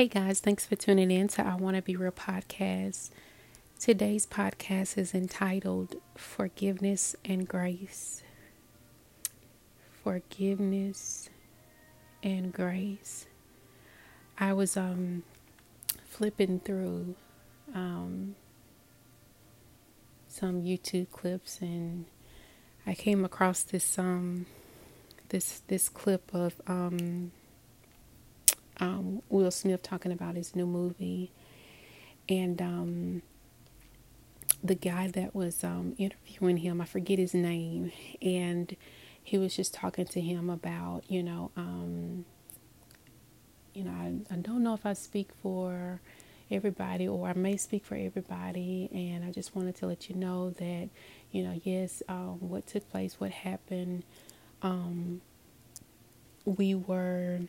Hey guys, thanks for tuning in to I Want to Be Real podcast. Today's podcast is entitled Forgiveness and Grace. Forgiveness and Grace. I was um flipping through um some YouTube clips and I came across this um this this clip of um um, Will Smith talking about his new movie, and um, the guy that was um, interviewing him, I forget his name, and he was just talking to him about, you know, um, you know, I, I don't know if I speak for everybody or I may speak for everybody, and I just wanted to let you know that, you know, yes, um, what took place, what happened, um, we were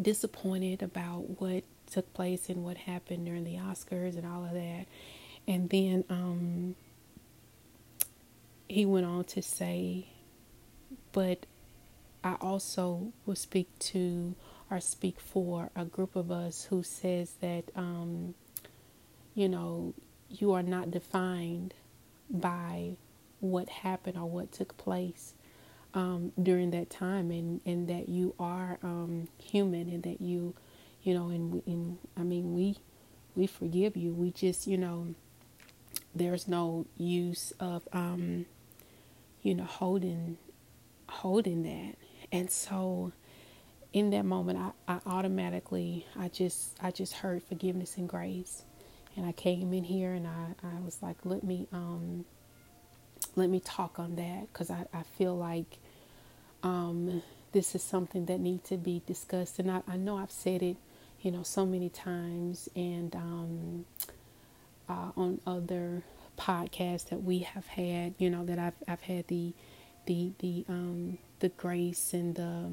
disappointed about what took place and what happened during the Oscars and all of that. And then um, he went on to say, but I also will speak to or speak for a group of us who says that, um, you know, you are not defined by what happened or what took place um, during that time, and, and that you are um, human, and that you, you know, and, and I mean, we we forgive you. We just, you know, there's no use of, um, you know, holding holding that, and so in that moment, I, I automatically, I just, I just heard forgiveness and grace, and I came in here and I, I was like, let me, um, let me talk on that because I, I feel like um, this is something that needs to be discussed. And I, I, know I've said it, you know, so many times and um, uh, on other podcasts that we have had, you know, that I've I've had the the the um, the grace and the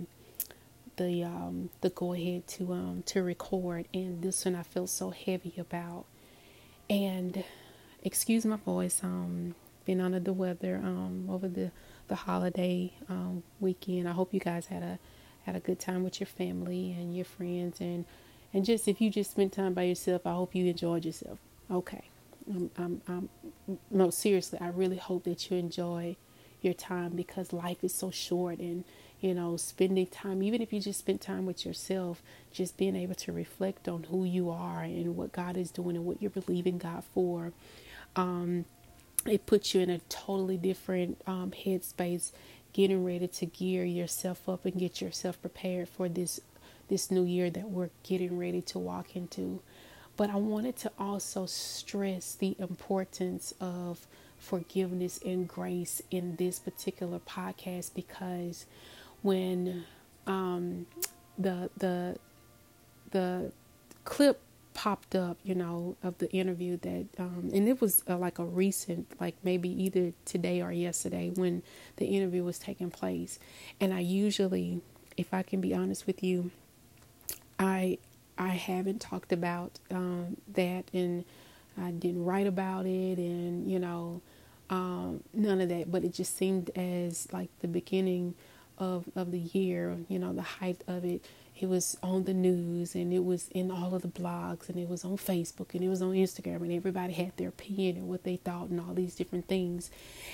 the um, the go ahead to um, to record. And this one I feel so heavy about. And excuse my voice. Um, been under the weather um over the the holiday um, weekend. I hope you guys had a had a good time with your family and your friends and and just if you just spent time by yourself, I hope you enjoyed yourself. Okay. I'm, I'm, I'm, no, seriously, I really hope that you enjoy your time because life is so short and you know spending time even if you just spend time with yourself just being able to reflect on who you are and what god is doing and what you're believing god for um, it puts you in a totally different um, headspace getting ready to gear yourself up and get yourself prepared for this this new year that we're getting ready to walk into. But i wanted to also stress the importance of forgiveness and grace in this particular podcast because when um, the the the clip popped up, you know, of the interview that, um, and it was uh, like a recent, like maybe either today or yesterday when the interview was taking place. And I usually, if I can be honest with you, I I haven't talked about um, that, and I didn't write about it, and you know, um, none of that. But it just seemed as like the beginning of of the year, you know, the height of it it was on the news and it was in all of the blogs and it was on Facebook and it was on Instagram and everybody had their opinion and what they thought and all these different things.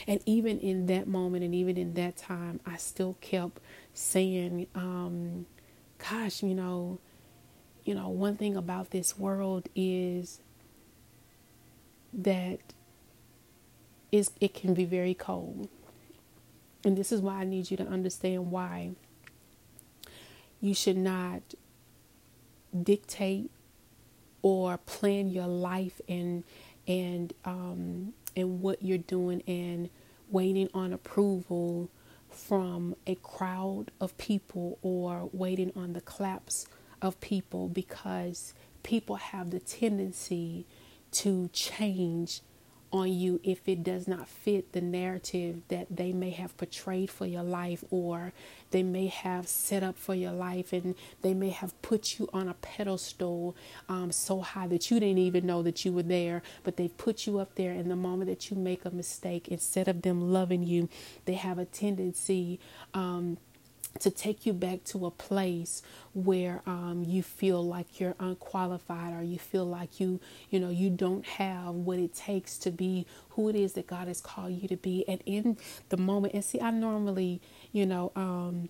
And even in that moment and even in that time, I still kept saying, um, gosh, you know, you know, one thing about this world is that it can be very cold. And this is why I need you to understand why you should not dictate or plan your life and and um, and what you're doing and waiting on approval from a crowd of people or waiting on the claps of people because people have the tendency to change on you if it does not fit the narrative that they may have portrayed for your life or they may have set up for your life and they may have put you on a pedestal um, so high that you didn't even know that you were there but they put you up there and the moment that you make a mistake instead of them loving you they have a tendency um, to take you back to a place where um, you feel like you're unqualified or you feel like you you know you don't have what it takes to be who it is that God has called you to be. And in the moment and see I normally you know um,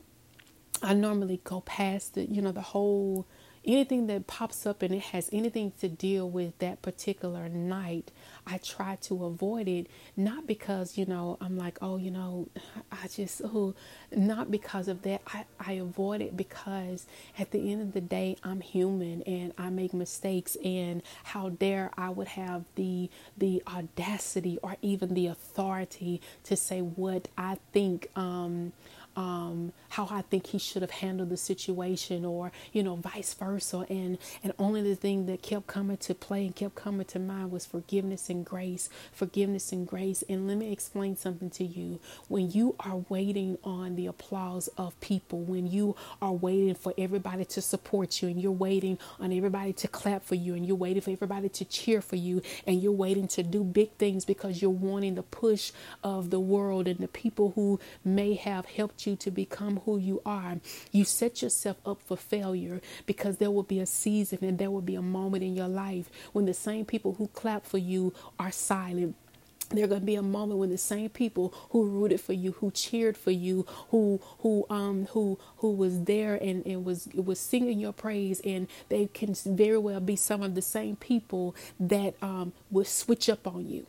I normally go past the you know the whole anything that pops up and it has anything to deal with that particular night, I try to avoid it. Not because, you know, I'm like, oh, you know, I just, oh, not because of that. I, I avoid it because at the end of the day, I'm human and I make mistakes. And how dare I would have the, the audacity or even the authority to say what I think, um, um, how I think he should have handled the situation, or you know, vice versa. And and only the thing that kept coming to play and kept coming to mind was forgiveness and grace, forgiveness and grace. And let me explain something to you. When you are waiting on the applause of people, when you are waiting for everybody to support you, and you're waiting on everybody to clap for you, and you're waiting for everybody to cheer for you, and you're waiting to do big things because you're wanting the push of the world and the people who may have helped you you to become who you are, you set yourself up for failure because there will be a season and there will be a moment in your life when the same people who clap for you are silent. There's going to be a moment when the same people who rooted for you who cheered for you who who um who who was there and, and was was singing your praise and they can very well be some of the same people that um will switch up on you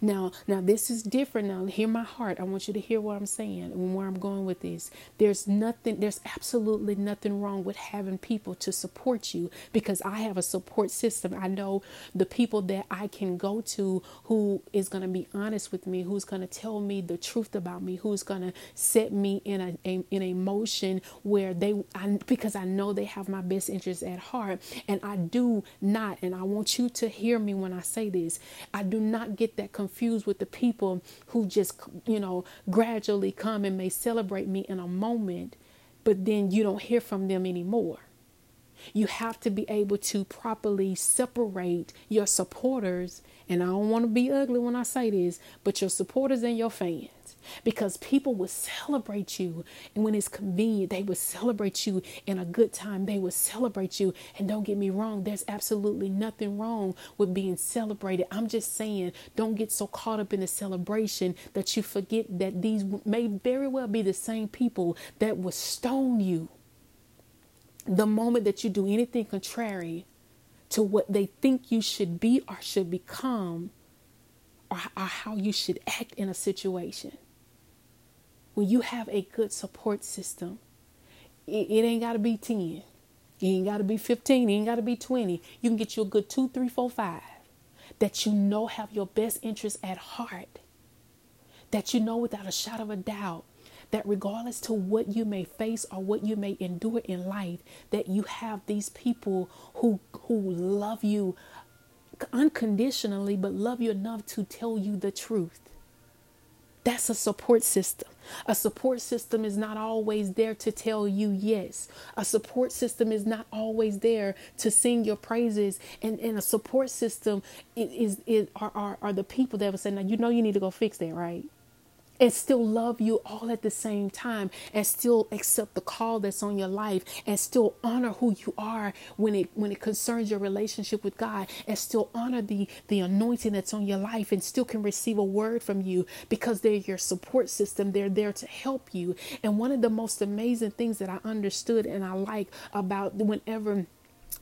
now, now this is different. Now, hear my heart. I want you to hear what I'm saying and where I'm going with this. There's nothing, there's absolutely nothing wrong with having people to support you because I have a support system. I know the people that I can go to who is going to be honest with me, who's going to tell me the truth about me, who's going to set me in a, a in a motion where they I, because I know they have my best interests at heart and I do not and I want you to hear me when I say this. I do not get that confused with the people who just, you know, gradually come and may celebrate me in a moment, but then you don't hear from them anymore. You have to be able to properly separate your supporters. And I don't want to be ugly when I say this, but your supporters and your fans because people will celebrate you. And when it's convenient, they will celebrate you in a good time. They will celebrate you. And don't get me wrong, there's absolutely nothing wrong with being celebrated. I'm just saying, don't get so caught up in the celebration that you forget that these may very well be the same people that will stone you the moment that you do anything contrary to what they think you should be or should become or, or how you should act in a situation when you have a good support system, it, it ain't got to be 10. It ain't got to be 15. It ain't got to be 20. You can get you a good two, three, four, five that you know have your best interests at heart. That you know without a shadow of a doubt that regardless to what you may face or what you may endure in life, that you have these people who who love you unconditionally but love you enough to tell you the truth. That's a support system. A support system is not always there to tell you yes. A support system is not always there to sing your praises. And, and a support system is, is, is are, are, are the people that will say, now you know you need to go fix that, right? And still love you all at the same time and still accept the call that's on your life and still honor who you are when it when it concerns your relationship with God and still honor the the anointing that's on your life and still can receive a word from you because they're your support system. They're there to help you. And one of the most amazing things that I understood and I like about whenever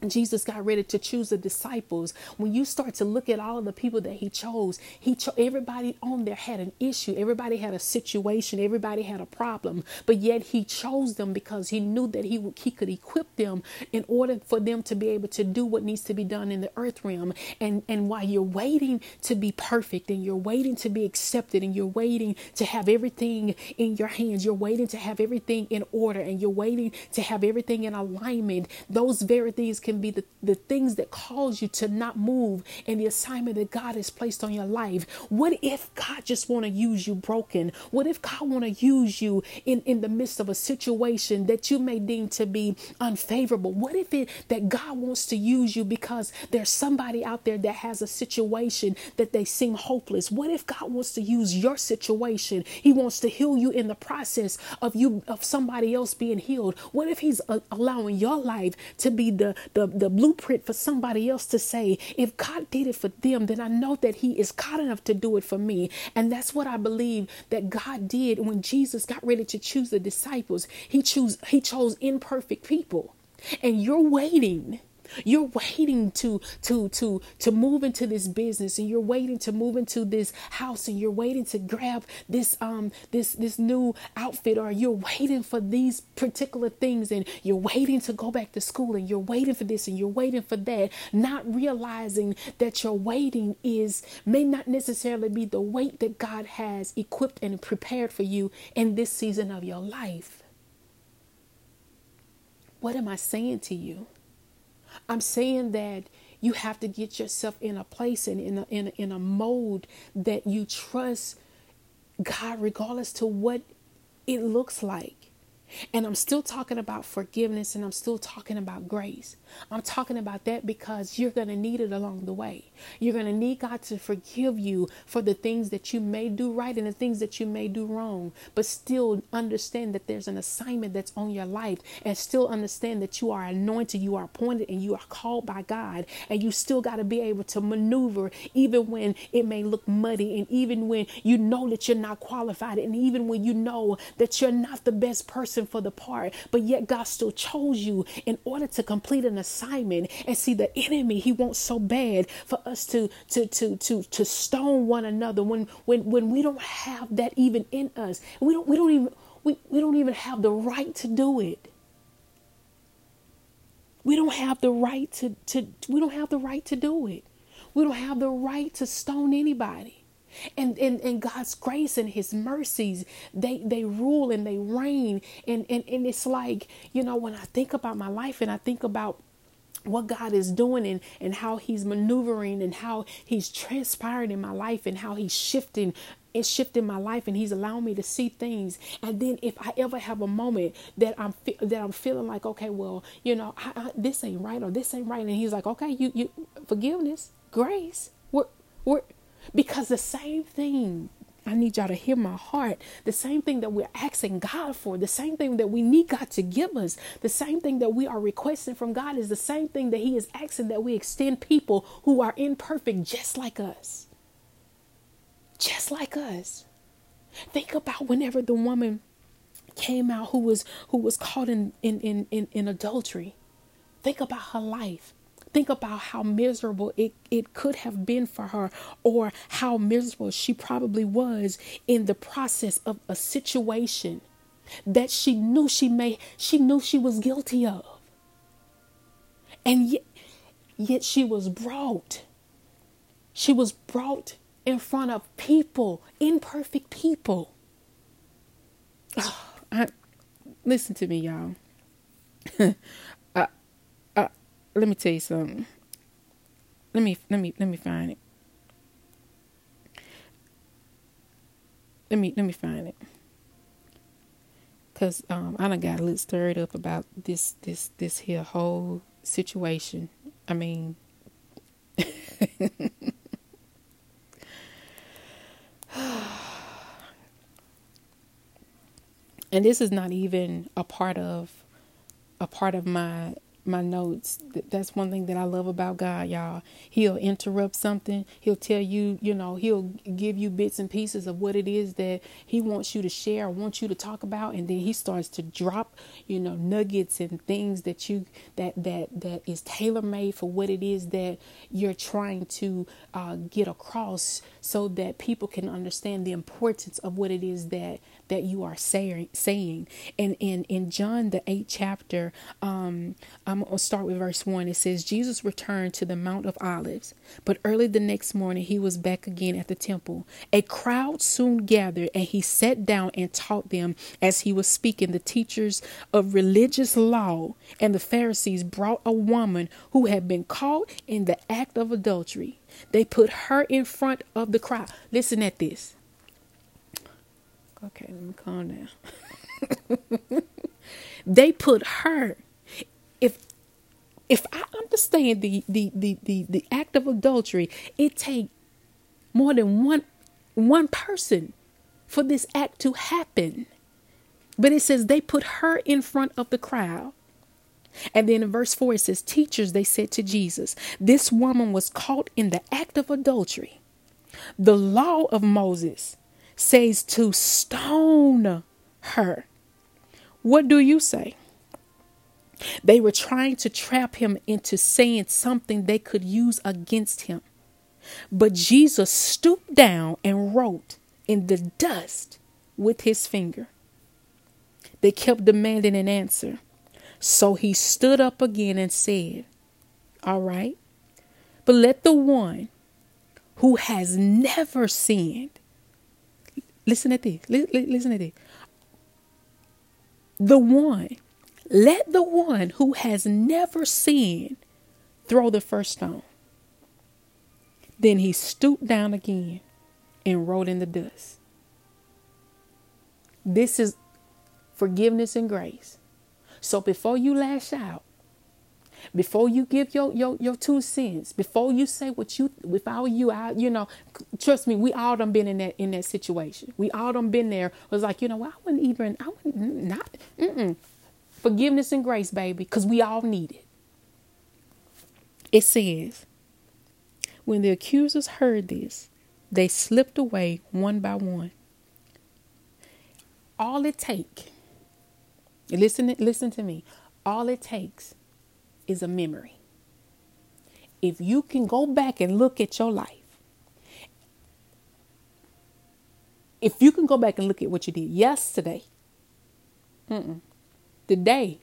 Jesus got ready to choose the disciples. When you start to look at all of the people that he chose, he cho- everybody on there had an issue. Everybody had a situation. Everybody had a problem. But yet he chose them because he knew that he he could equip them in order for them to be able to do what needs to be done in the earth realm. And and while you're waiting to be perfect and you're waiting to be accepted and you're waiting to have everything in your hands, you're waiting to have everything in order and you're waiting to have everything in alignment. Those very things can be the, the things that cause you to not move in the assignment that God has placed on your life. What if God just want to use you broken? What if God want to use you in, in the midst of a situation that you may deem to be unfavorable? What if it that God wants to use you because there's somebody out there that has a situation that they seem hopeless? What if God wants to use your situation? He wants to heal you in the process of you of somebody else being healed. What if he's allowing your life to be the, the the blueprint for somebody else to say, if God did it for them, then I know that he is God enough to do it for me. And that's what I believe that God did when Jesus got ready to choose the disciples. He chose he chose imperfect people. And you're waiting you're waiting to to to to move into this business and you're waiting to move into this house and you're waiting to grab this um this this new outfit or you're waiting for these particular things and you're waiting to go back to school and you're waiting for this and you're waiting for that not realizing that your waiting is may not necessarily be the wait that God has equipped and prepared for you in this season of your life what am I saying to you? I'm saying that you have to get yourself in a place and in a, in a, in a mode that you trust God, regardless to what it looks like. And I'm still talking about forgiveness and I'm still talking about grace. I'm talking about that because you're going to need it along the way. You're going to need God to forgive you for the things that you may do right and the things that you may do wrong, but still understand that there's an assignment that's on your life and still understand that you are anointed, you are appointed, and you are called by God. And you still got to be able to maneuver even when it may look muddy and even when you know that you're not qualified and even when you know that you're not the best person for the part, but yet God still chose you in order to complete an assignment. And see, the enemy, he wants so bad for us to to to to to stone one another when when when we don't have that even in us. We don't we don't even we, we don't even have the right to do it. We don't have the right to, to we don't have the right to do it. We don't have the right to stone anybody. And, and and God's grace and his mercies, they they rule and they reign. And, and and it's like, you know, when I think about my life and I think about what God is doing and, and how He's maneuvering and how He's transpiring in my life and how He's shifting it's shifting my life and he's allowing me to see things. And then if i ever have a moment that i'm that i'm feeling like okay well you know I, I, this ain't right or this ain't right. And he's like okay you you forgiveness grace. We're, we're because the same thing I need y'all to hear my heart. The same thing that we're asking God for, the same thing that we need God to give us, the same thing that we are requesting from God is the same thing that He is asking that we extend people who are imperfect just like us. Just like us. Think about whenever the woman came out who was who was caught in in in, in, in adultery. Think about her life. Think about how miserable it, it could have been for her, or how miserable she probably was in the process of a situation that she knew she may she knew she was guilty of. And yet, yet she was brought. She was brought in front of people, imperfect people. Oh, I, listen to me, y'all. let me tell you something. Let me let me let me find it. Let me let me find it. Cause um, I done got a little stirred up about this this this here whole situation. I mean, and this is not even a part of a part of my my notes. That's one thing that I love about God, y'all. He'll interrupt something. He'll tell you, you know, he'll give you bits and pieces of what it is that he wants you to share, wants you to talk about, and then he starts to drop, you know, nuggets and things that you that that that is tailor made for what it is that you're trying to uh, get across, so that people can understand the importance of what it is that that you are saying. Saying, and in in John the eighth chapter, um, um I'm going to start with verse 1. It says, Jesus returned to the Mount of Olives, but early the next morning he was back again at the temple. A crowd soon gathered, and he sat down and taught them as he was speaking. The teachers of religious law and the Pharisees brought a woman who had been caught in the act of adultery. They put her in front of the crowd. Listen at this. Okay, let me calm down. they put her if I understand the the the the, the act of adultery, it takes more than one one person for this act to happen. But it says they put her in front of the crowd. And then in verse 4, it says, Teachers, they said to Jesus, this woman was caught in the act of adultery. The law of Moses says to stone her. What do you say? They were trying to trap him into saying something they could use against him. But Jesus stooped down and wrote in the dust with his finger. They kept demanding an answer. So he stood up again and said, All right, but let the one who has never sinned, listen to this, listen to this. The one let the one who has never sinned throw the first stone. Then he stooped down again and wrote in the dust. This is forgiveness and grace. So before you lash out, before you give your, your, your two cents, before you say what you, if I were you, I, you know, trust me, we all done been in that, in that situation. We all done been there. It was like, you know, I wouldn't even, I wouldn't, not, mm-mm. Forgiveness and grace, baby, because we all need it. It says, when the accusers heard this, they slipped away one by one. All it takes, listen, listen to me, all it takes is a memory. If you can go back and look at your life, if you can go back and look at what you did yesterday, mm-mm, today.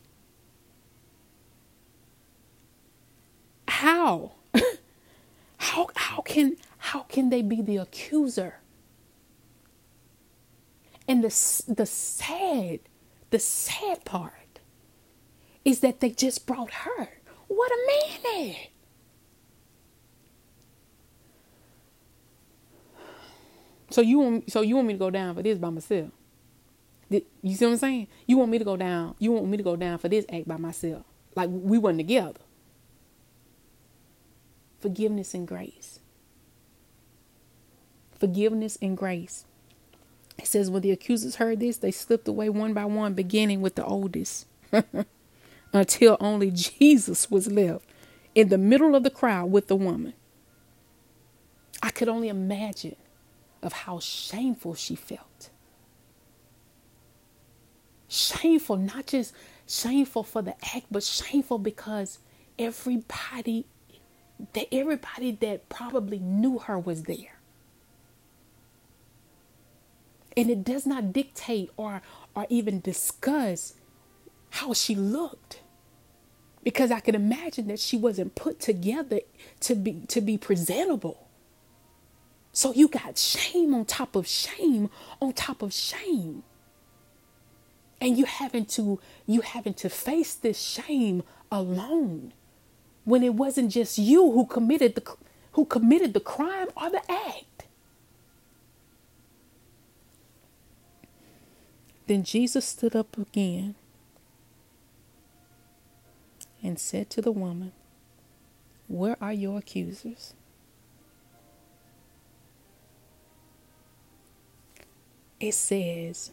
How? how how can how can they be the accuser? And the the sad the sad part is that they just brought her. What a minute. So you want so you want me to go down for this by myself? You see what I'm saying? You want me to go down. You want me to go down for this act by myself. Like we weren't together. Forgiveness and grace. Forgiveness and grace. It says, when the accusers heard this, they slipped away one by one, beginning with the oldest, until only Jesus was left in the middle of the crowd with the woman. I could only imagine of how shameful she felt shameful, not just shameful for the act, but shameful because everybody that everybody that probably knew her was there. And it does not dictate or or even discuss how she looked. Because I can imagine that she wasn't put together to be to be presentable. So you got shame on top of shame on top of shame and you having to you having to face this shame alone when it wasn't just you who committed the who committed the crime or the act. Then Jesus stood up again and said to the woman where are your accusers? It says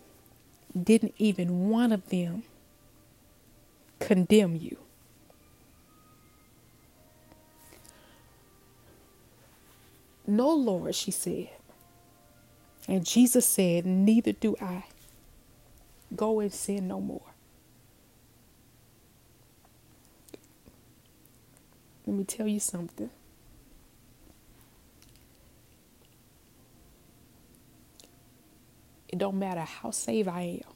didn't even one of them condemn you? No, Lord, she said. And Jesus said, Neither do I. Go and sin no more. Let me tell you something. Don't matter how saved I am.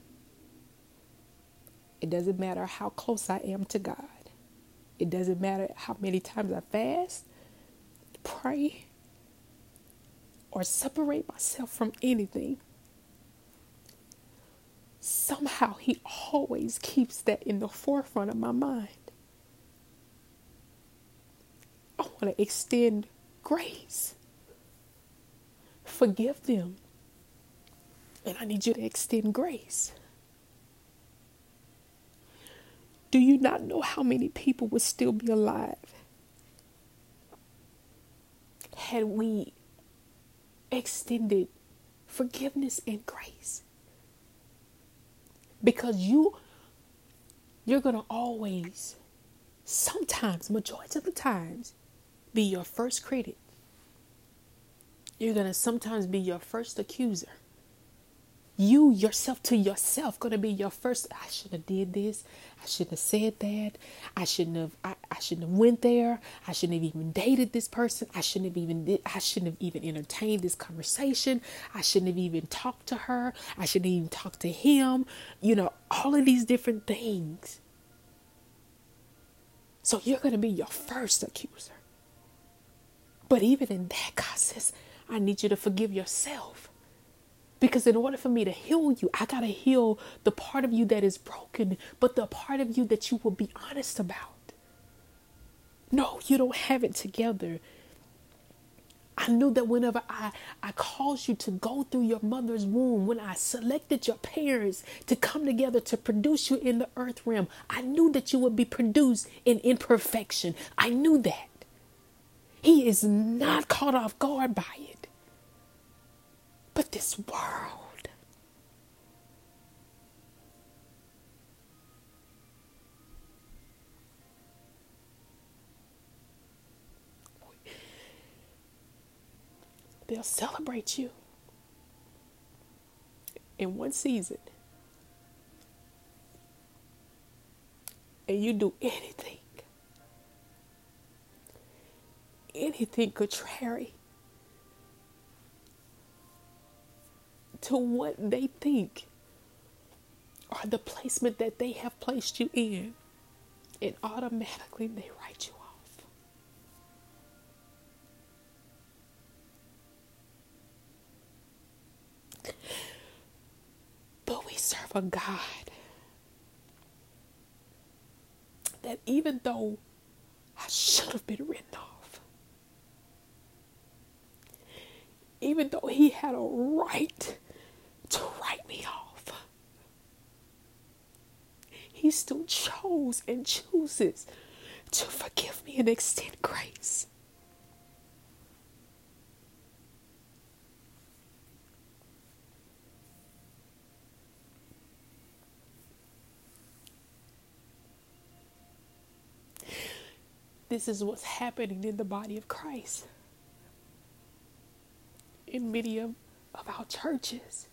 It doesn't matter how close I am to God. It doesn't matter how many times I fast, pray, or separate myself from anything. Somehow He always keeps that in the forefront of my mind. I want to extend grace. Forgive them. And I need you to extend grace. Do you not know how many people would still be alive had we extended forgiveness and grace? Because you you're going to always sometimes majority of the times be your first critic. You're going to sometimes be your first accuser you yourself to yourself to be your first i should have did this. I should have said that. I shouldn't have I, I shouldn't have went there. I shouldn't have even dated this person. I shouldn't have even i shouldn't have even entertained this conversation. I shouldn't have even talked to her. I shouldn't even talk to him. You know all of these different things. So you're to be your first accuser. But even in that god says i need you to forgive yourself because in order for me to heal you, I got to heal the part of you that is broken, but the part of you that you will be honest about. No, you don't have it together. I knew that whenever I, I caused you to go through your mother's womb, when I selected your parents to come together to produce you in the earth realm, I knew that you would be produced in imperfection. I knew that. He is not caught off guard by it. But this world, they'll celebrate you in one season. And you do anything, anything contrary to what they think or the placement that they have placed you in, and automatically they write you off. But we serve a God that even though I should have been written off, even though He had a right to write me off. He still chose and chooses to forgive me and extend grace. This is what's happening in the body of Christ. In many of, of our churches.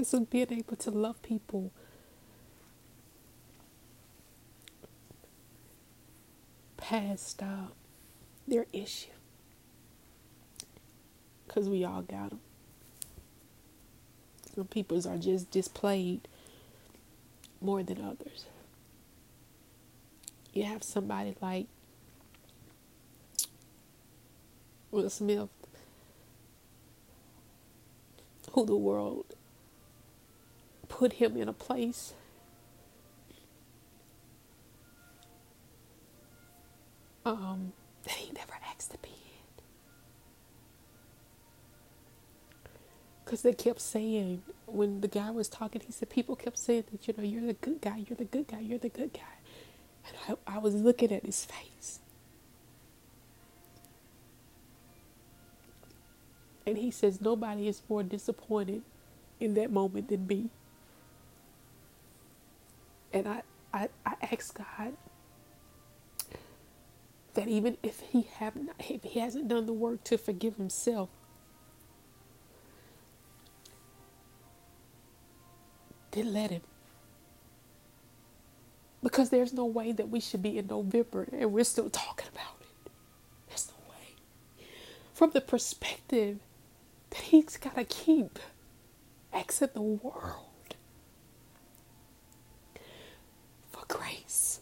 Of being able to love people past uh, their issue. Because we all got them. Some people's are just displayed more than others. You have somebody like Will Smith, who the world put him in a place um, that he never asked to be in. Because they kept saying, when the guy was talking, he said, people kept saying that, you know, you're the good guy, you're the good guy, you're the good guy. And I, I was looking at his face. And he says, nobody is more disappointed in that moment than me. And I, I, I ask God that even if he have not, if he hasn't done the work to forgive himself, then let him. Because there's no way that we should be in November and we're still talking about it. There's no way. From the perspective that he's got to keep asking the world for grace.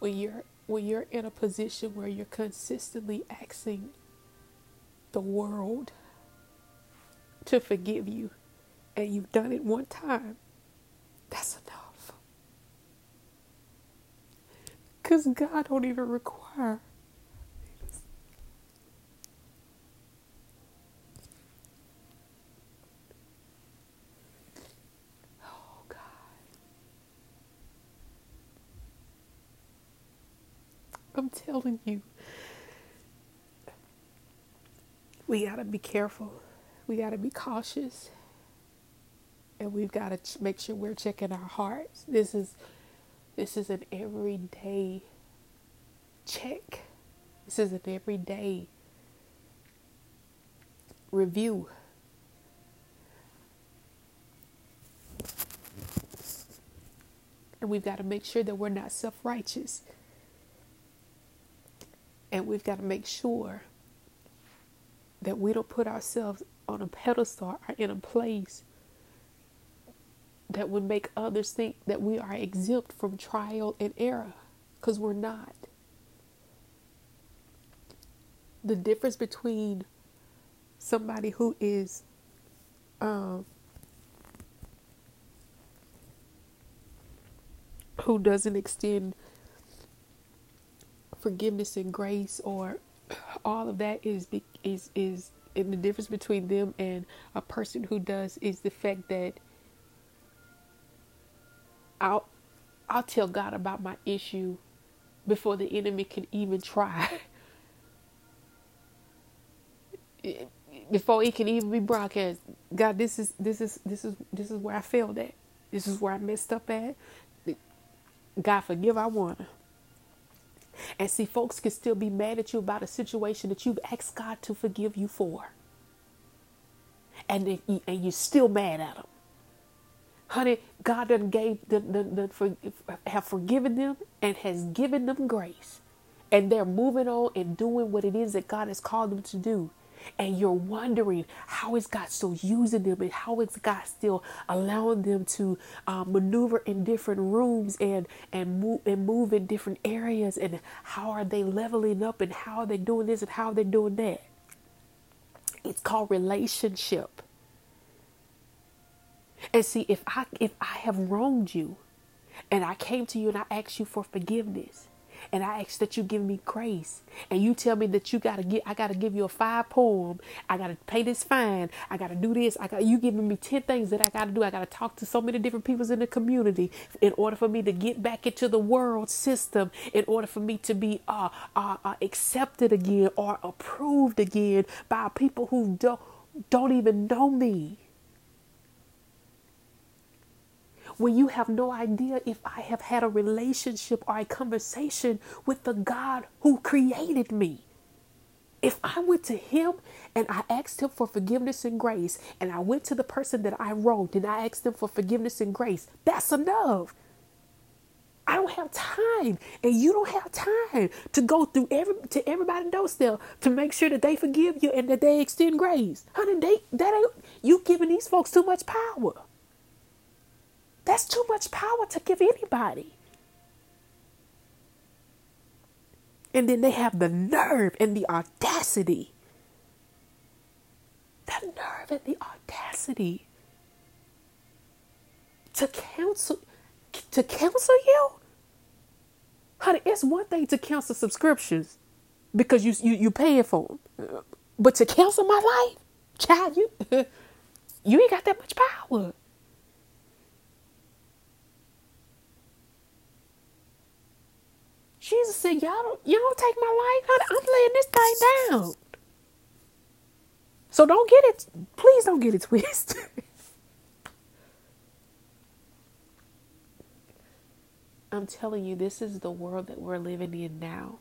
When you're when you're in a position where you're consistently asking the world to forgive you and you've done it one time that's enough. Because god don't even require i'm telling you. We got to be careful. We got to be cautious. And we've got to ch- make sure we're checking our hearts. This is this is an everyday check. This is an everyday review. And we've got to make sure that we're not self-righteous and we've got to make sure that we don't put ourselves on a pedestal or in a place that would make others think that we are exempt from trial and error because we're not. The difference between somebody who is um, who doesn't extend forgiveness and grace or all of that is is is the difference between them and a person who does is the fact that I'll I'll tell God about my issue before the enemy can even try. before it can even be broadcast. God, this is this is this is this is where I failed at. This is where I messed up at. God forgive I wanna. And see, folks can still be mad at you about a situation that you've asked God to forgive you for. And, they, and you're still mad at them. Honey, God done gave the, the, the for, have forgiven them and has given them grace. And they're moving on and doing what it is that God has called them to do and you're wondering how is God still using them and how is God still allowing them to uh, maneuver in different rooms and and move and move in different areas and how are they leveling up and how are they doing this and how are they doing that? It's called relationship. And see if I if I have wronged you and I came to you and I asked you for forgiveness and I ask that you give me grace. And you tell me that you gotta get I gotta give you a five poem. I gotta pay this fine. I gotta do this. I got you giving me ten things that I gotta do. I gotta talk to so many different people in the community in order for me to get back into the world system, in order for me to be uh, uh, uh accepted again or approved again by people who don't don't even know me. When you have no idea if I have had a relationship or a conversation with the God who created me. If I went to Him and I asked Him for forgiveness and grace, and I went to the person that I wronged and I asked them for forgiveness and grace, that's enough. I don't have time, and you don't have time to go through every to everybody knows doorstep to make sure that they forgive you and that they extend grace. Honey, they that ain't you giving these folks too much power. That's too much power to give anybody. And then they have the nerve and the audacity. The nerve and the audacity to counsel to counsel you. Honey, it's one thing to cancel subscriptions because you you you paying for them, but to cancel my life, child, you you ain't got that much power. Jesus said, Y'all don't, y'all don't take my life. I'm laying this thing down. So don't get it, please don't get it twisted. I'm telling you, this is the world that we're living in now.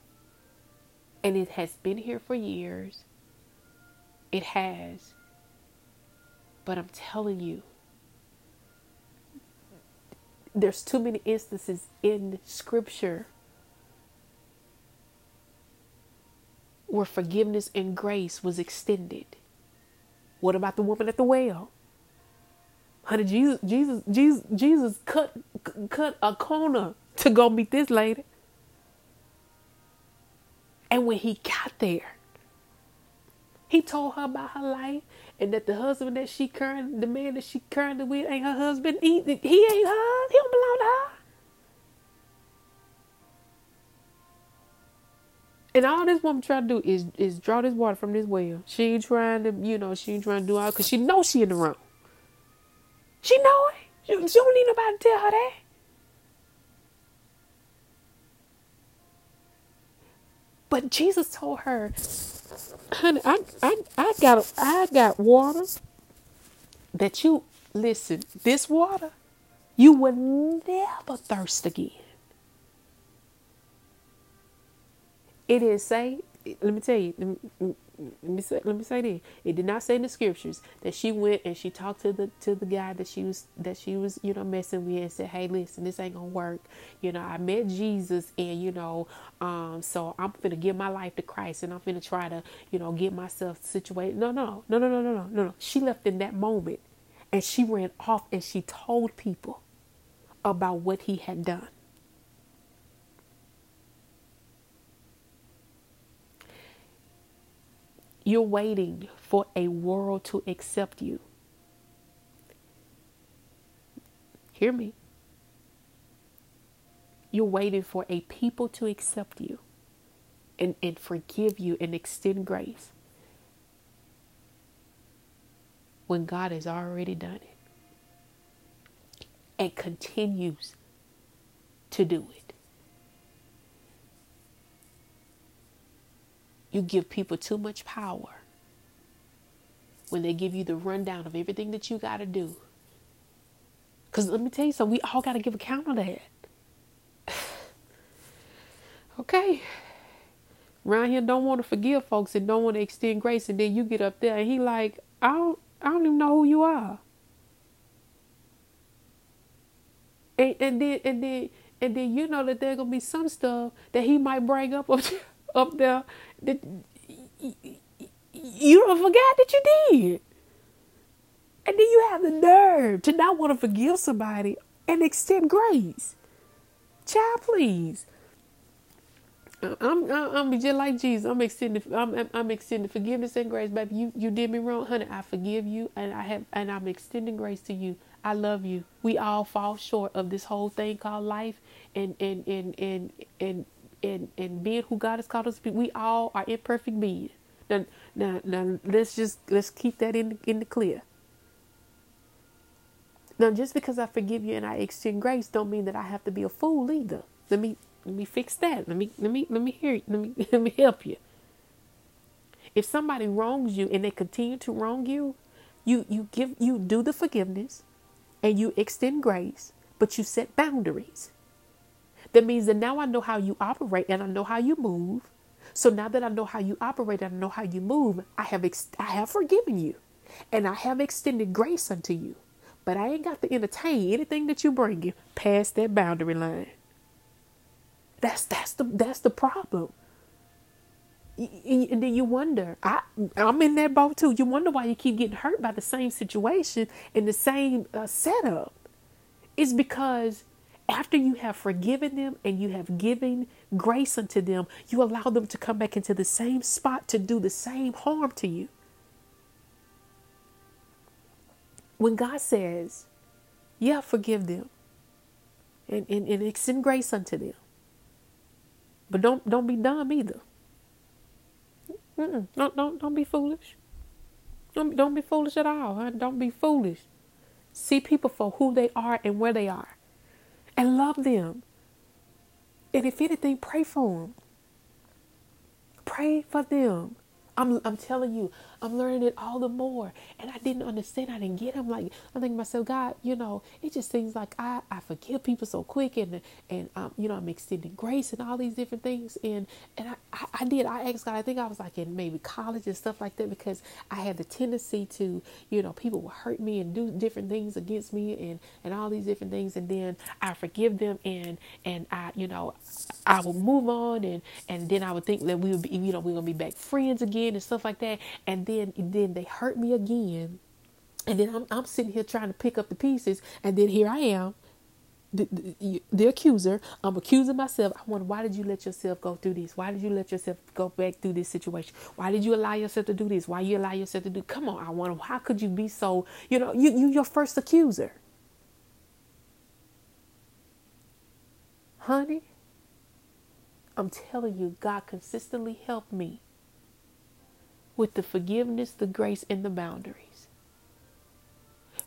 And it has been here for years. It has. But I'm telling you, there's too many instances in scripture where forgiveness and grace was extended. What about the woman at the well? Honey, Jesus, Jesus, Jesus, Jesus cut cut a corner to go meet this lady. And when he got there, he told her about her life and that the husband that she current, the man that she currently with, ain't her husband. He, he ain't her. He don't belong to her. And all this woman trying to do is is draw this water from this well. She ain't trying to, you know, she ain't trying to do all because she knows she in the wrong. She know it. She, she don't need nobody to tell her that. But Jesus told her, honey, I, I, I got I got water that you listen, this water, you will never thirst again. It didn't say. Let me tell you. Let me, say. Let me say this. It did not say in the scriptures that she went and she talked to the to the guy that she was that she was you know messing with and said, "Hey, listen, this ain't gonna work." You know, I met Jesus and you know, um, so I'm gonna give my life to Christ and I'm gonna try to you know get myself situated. No, no, no, no, no, no, no, no. no. She left in that moment, and she ran off and she told people about what he had done. You're waiting for a world to accept you. Hear me. You're waiting for a people to accept you and, and forgive you and extend grace when God has already done it and continues to do it. You give people too much power when they give you the rundown of everything that you got to do. Because let me tell you something, we all got to give account of that. okay. Around here don't want to forgive folks and don't want to extend grace and then you get up there and he like, I don't I don't even know who you are. And, and then and then and then you know that there's gonna be some stuff that he might bring up up, there that you don't forget that you did. And then you have the nerve to not want to forgive somebody and extend grace. Child, please. I'm, I'm, I'm just like Jesus. I'm extending, I'm, I'm extending forgiveness and grace, baby. You, you did me wrong, honey. I forgive you, and I have, and I'm extending grace to you. I love you. We all fall short of this whole thing called life, and and and and and and, and and being who God has called us to be. We all are imperfect beings. Now, now, now, let's just let's keep that in the, in the clear. Now, just because I forgive you and I extend grace, don't mean that I have to be a fool either. Let me let me fix that. Let me let me let me hear. you. Let me let me help you. If somebody wrongs you and they continue to wrong you, you you give you do the forgiveness, and you extend grace, but you set boundaries. That means that now I know how you operate and I know how you move. So now that I know how you operate and I know how you move, I have ex- I have forgiven you, and I have extended grace unto you. But I ain't got to entertain anything that you bring you past that boundary line. That's that's the that's the problem. And then you wonder, I I'm in that boat too. You wonder why you keep getting hurt by the same situation and the same uh, setup. It's because after you have forgiven them and you have given grace unto them, you allow them to come back into the same spot to do the same harm to you. When God says, Yeah, forgive them and, and, and extend grace unto them. But don't don't be dumb either. Mm-mm. Don't don't don't be foolish. Don't don't be foolish at all. Huh? Don't be foolish. See people for who they are and where they are and love them. And if anything, pray for them. Pray for them. I'm, I'm telling you, I'm learning it all the more. And I didn't understand. I didn't get it. I'm like, I'm thinking myself, God, you know, it just seems like I, I forgive people so quick and, and, um, you know, I'm extending grace and all these different things. And, and I, I, I did, I asked God, I think I was like in maybe college and stuff like that because I had the tendency to, you know, people would hurt me and do different things against me and, and all these different things. And then I forgive them and, and I, you know, I would move on and, and then I would think that we would be, you know, we're to be back friends again and stuff like that. And then, then they hurt me again. And then I'm, I'm sitting here trying to pick up the pieces. And then here I am, the, the, the, accuser. I'm accusing myself. I wonder, why did you let yourself go through this? Why did you let yourself go back through this situation? Why did you allow yourself to do this? Why you allow yourself to do? Come on, I wonder, how could you be so, you know, you, you your first accuser. Honey, I'm telling you, God consistently helped me with the forgiveness, the grace, and the boundaries.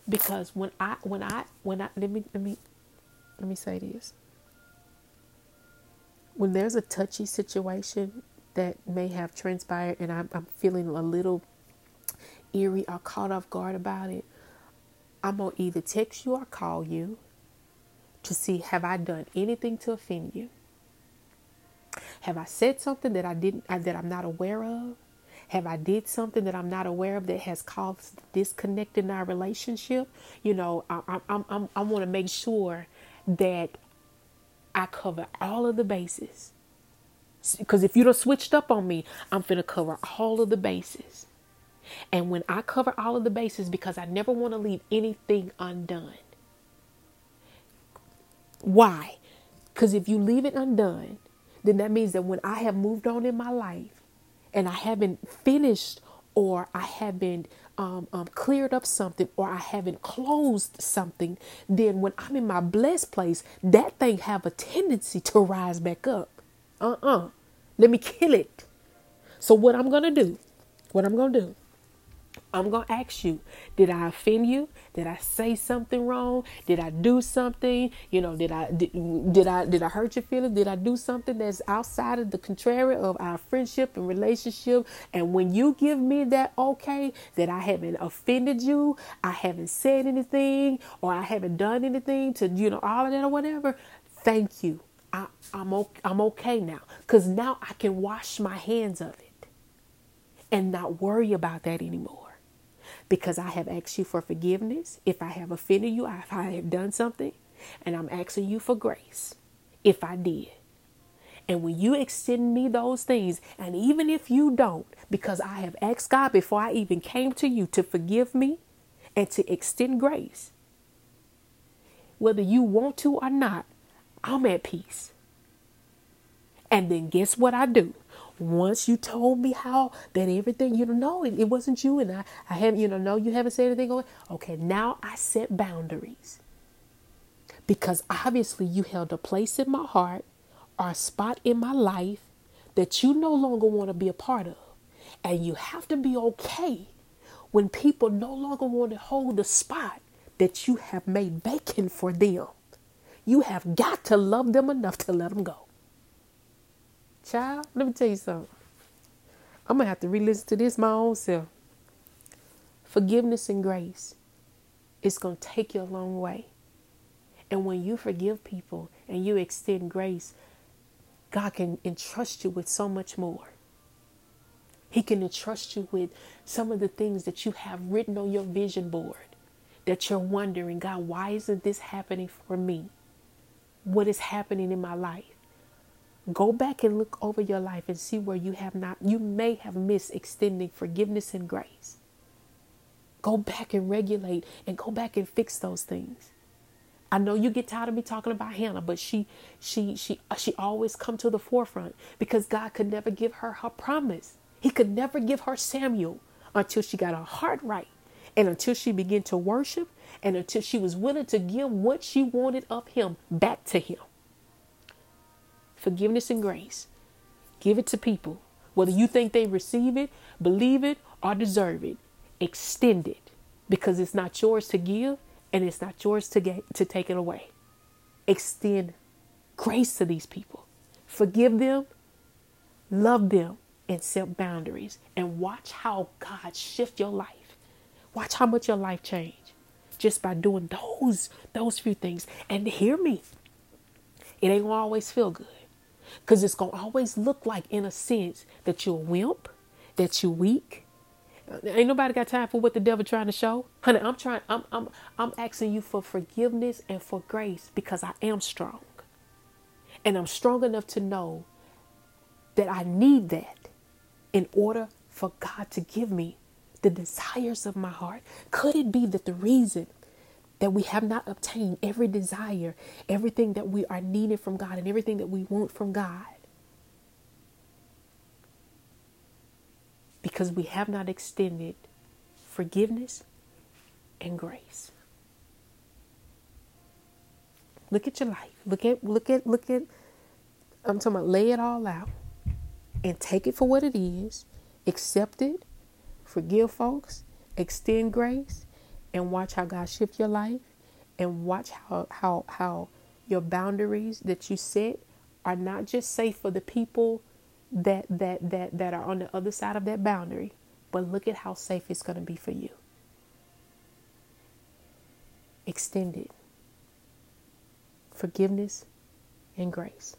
Because when I when I when I let me let me let me say this. When there's a touchy situation that may have transpired and I'm, I'm feeling a little eerie or caught off guard about it, I'm gonna either text you or call you to see have I done anything to offend you have I said something that I didn't that I'm not aware of? Have I did something that I'm not aware of that has caused disconnect in our relationship? You know, I, I, I, I want to make sure that I cover all of the bases. Because if you don't switched up on me, I'm to cover all of the bases. And when I cover all of the bases, because I never want to leave anything undone. Why? Because if you leave it undone, then that means that when I have moved on in my life and I haven't finished or I haven't um, um, cleared up something or I haven't closed something, then when I'm in my blessed place, that thing have a tendency to rise back up. Uh-uh. Let me kill it. So what I'm to do, what I'm to do I'm going to ask you, did I offend you? Did I say something wrong? Did I do something? You know, did I did, did I did I hurt your feelings? Did I do something that's outside of the contrary of our friendship and relationship? And when you give me that okay, that I haven't offended you, I haven't said anything or I haven't done anything to, you know, all of that or whatever, thank you. I, I'm okay, I'm okay now cuz now I can wash my hands of it and not worry about that anymore because I have asked you for forgiveness. If I have offended you, if I have done something, and I'm asking you for grace if I did. And when you extend me those things, and even if you don't, because I have asked God before I even came to you to forgive me and to extend grace, whether you want to or not, I'm at peace. And then guess what I do? Once you told me how that everything you don't know it, it wasn't you and I I haven't you know no you haven't said anything on okay now I set boundaries. Because obviously you held a place in my heart or a spot in my life that you no longer want to be a part of. And you have to be okay when people no longer want to hold the spot that you have made vacant for them. You have got to love them enough to let them go Child, let me tell you something. I'm to have to re listen to this my own self. Forgiveness and grace, it's to take you a long way. And when you forgive people and you extend grace, God can entrust you with so much more. He can entrust you with some of the things that you have written on your vision board that you're wondering, God, why isn't this happening for me? What is happening in my life? Go back and look over your life and see where you have not, you may have missed extending forgiveness and grace. Go back and regulate and go back and fix those things. I know you get tired of me talking about Hannah, but she she she uh, she always come to the forefront because God could never give her her promise. He could never give her Samuel until she got her heart right and until she began to worship and until she was willing to give what she wanted of him back to him forgiveness and grace. Give it to people. Whether you think they receive it, believe it, or deserve it, extend it because it's not yours to give and it's not yours to get to take it away. Extend grace to these people. Forgive them, love them, and set boundaries and watch how God shift your life. Watch how much your life change just by doing those those few things. And hear me. It ain't gonna always feel good. Cause it's gonna always look like in a sense that you're a wimp, that you're weak. Uh, ain't nobody got time for what the devil trying to show. Honey, I'm trying I'm I'm I'm asking you for forgiveness and for grace because I am strong. And I'm strong enough to know that I need that in order for God to give me the desires of my heart? Could it be that the reason that we have not obtained every desire, everything that we are needing from God, and everything that we want from God? Because we have not extended forgiveness and grace. Look at your life. Look at, look at, look at, I'm talking about lay it all out and take it for what it is, accept it, forgive folks, extend grace, and watch how God shift your life and watch how how how your boundaries that you set are not just safe for the people that that that that are on the other side of that boundary, but look at how safe it's going to be for you. Extended. Forgiveness and grace.